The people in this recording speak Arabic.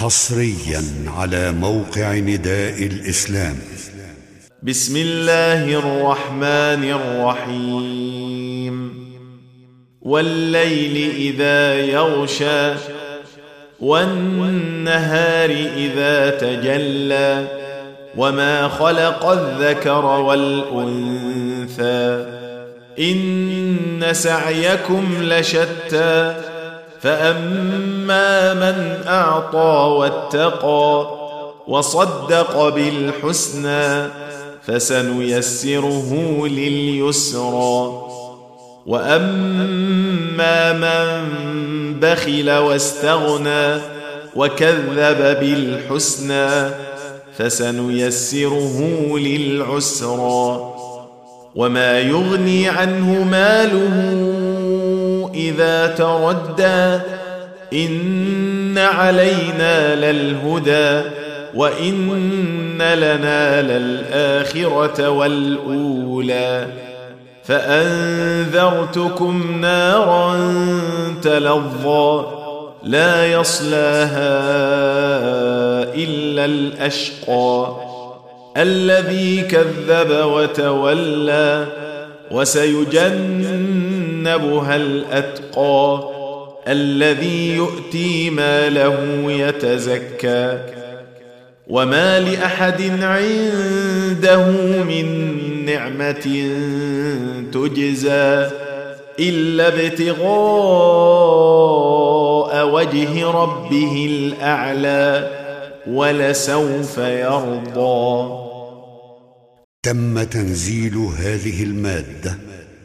حصريا على موقع نداء الإسلام. بسم الله الرحمن الرحيم. والليل إذا يغشى والنهار إذا تجلى وما خلق الذكر والأنثى إن سعيكم لشتى فاما من اعطى واتقى وصدق بالحسنى فسنيسره لليسرى واما من بخل واستغنى وكذب بالحسنى فسنيسره للعسرى وما يغني عنه ماله إذا تردى إن علينا للهدى وإن لنا للآخرة والأولى فأنذرتكم نارا تلظى لا يصلاها إلا الأشقى الذي كذب وتولى وسيجنبها الأتقى الذي يؤتي ماله يتزكى. وما لأحد عنده من نعمة تجزى إلا ابتغاء وجه ربه الأعلى ولسوف يرضى. تم تنزيل هذه المادة.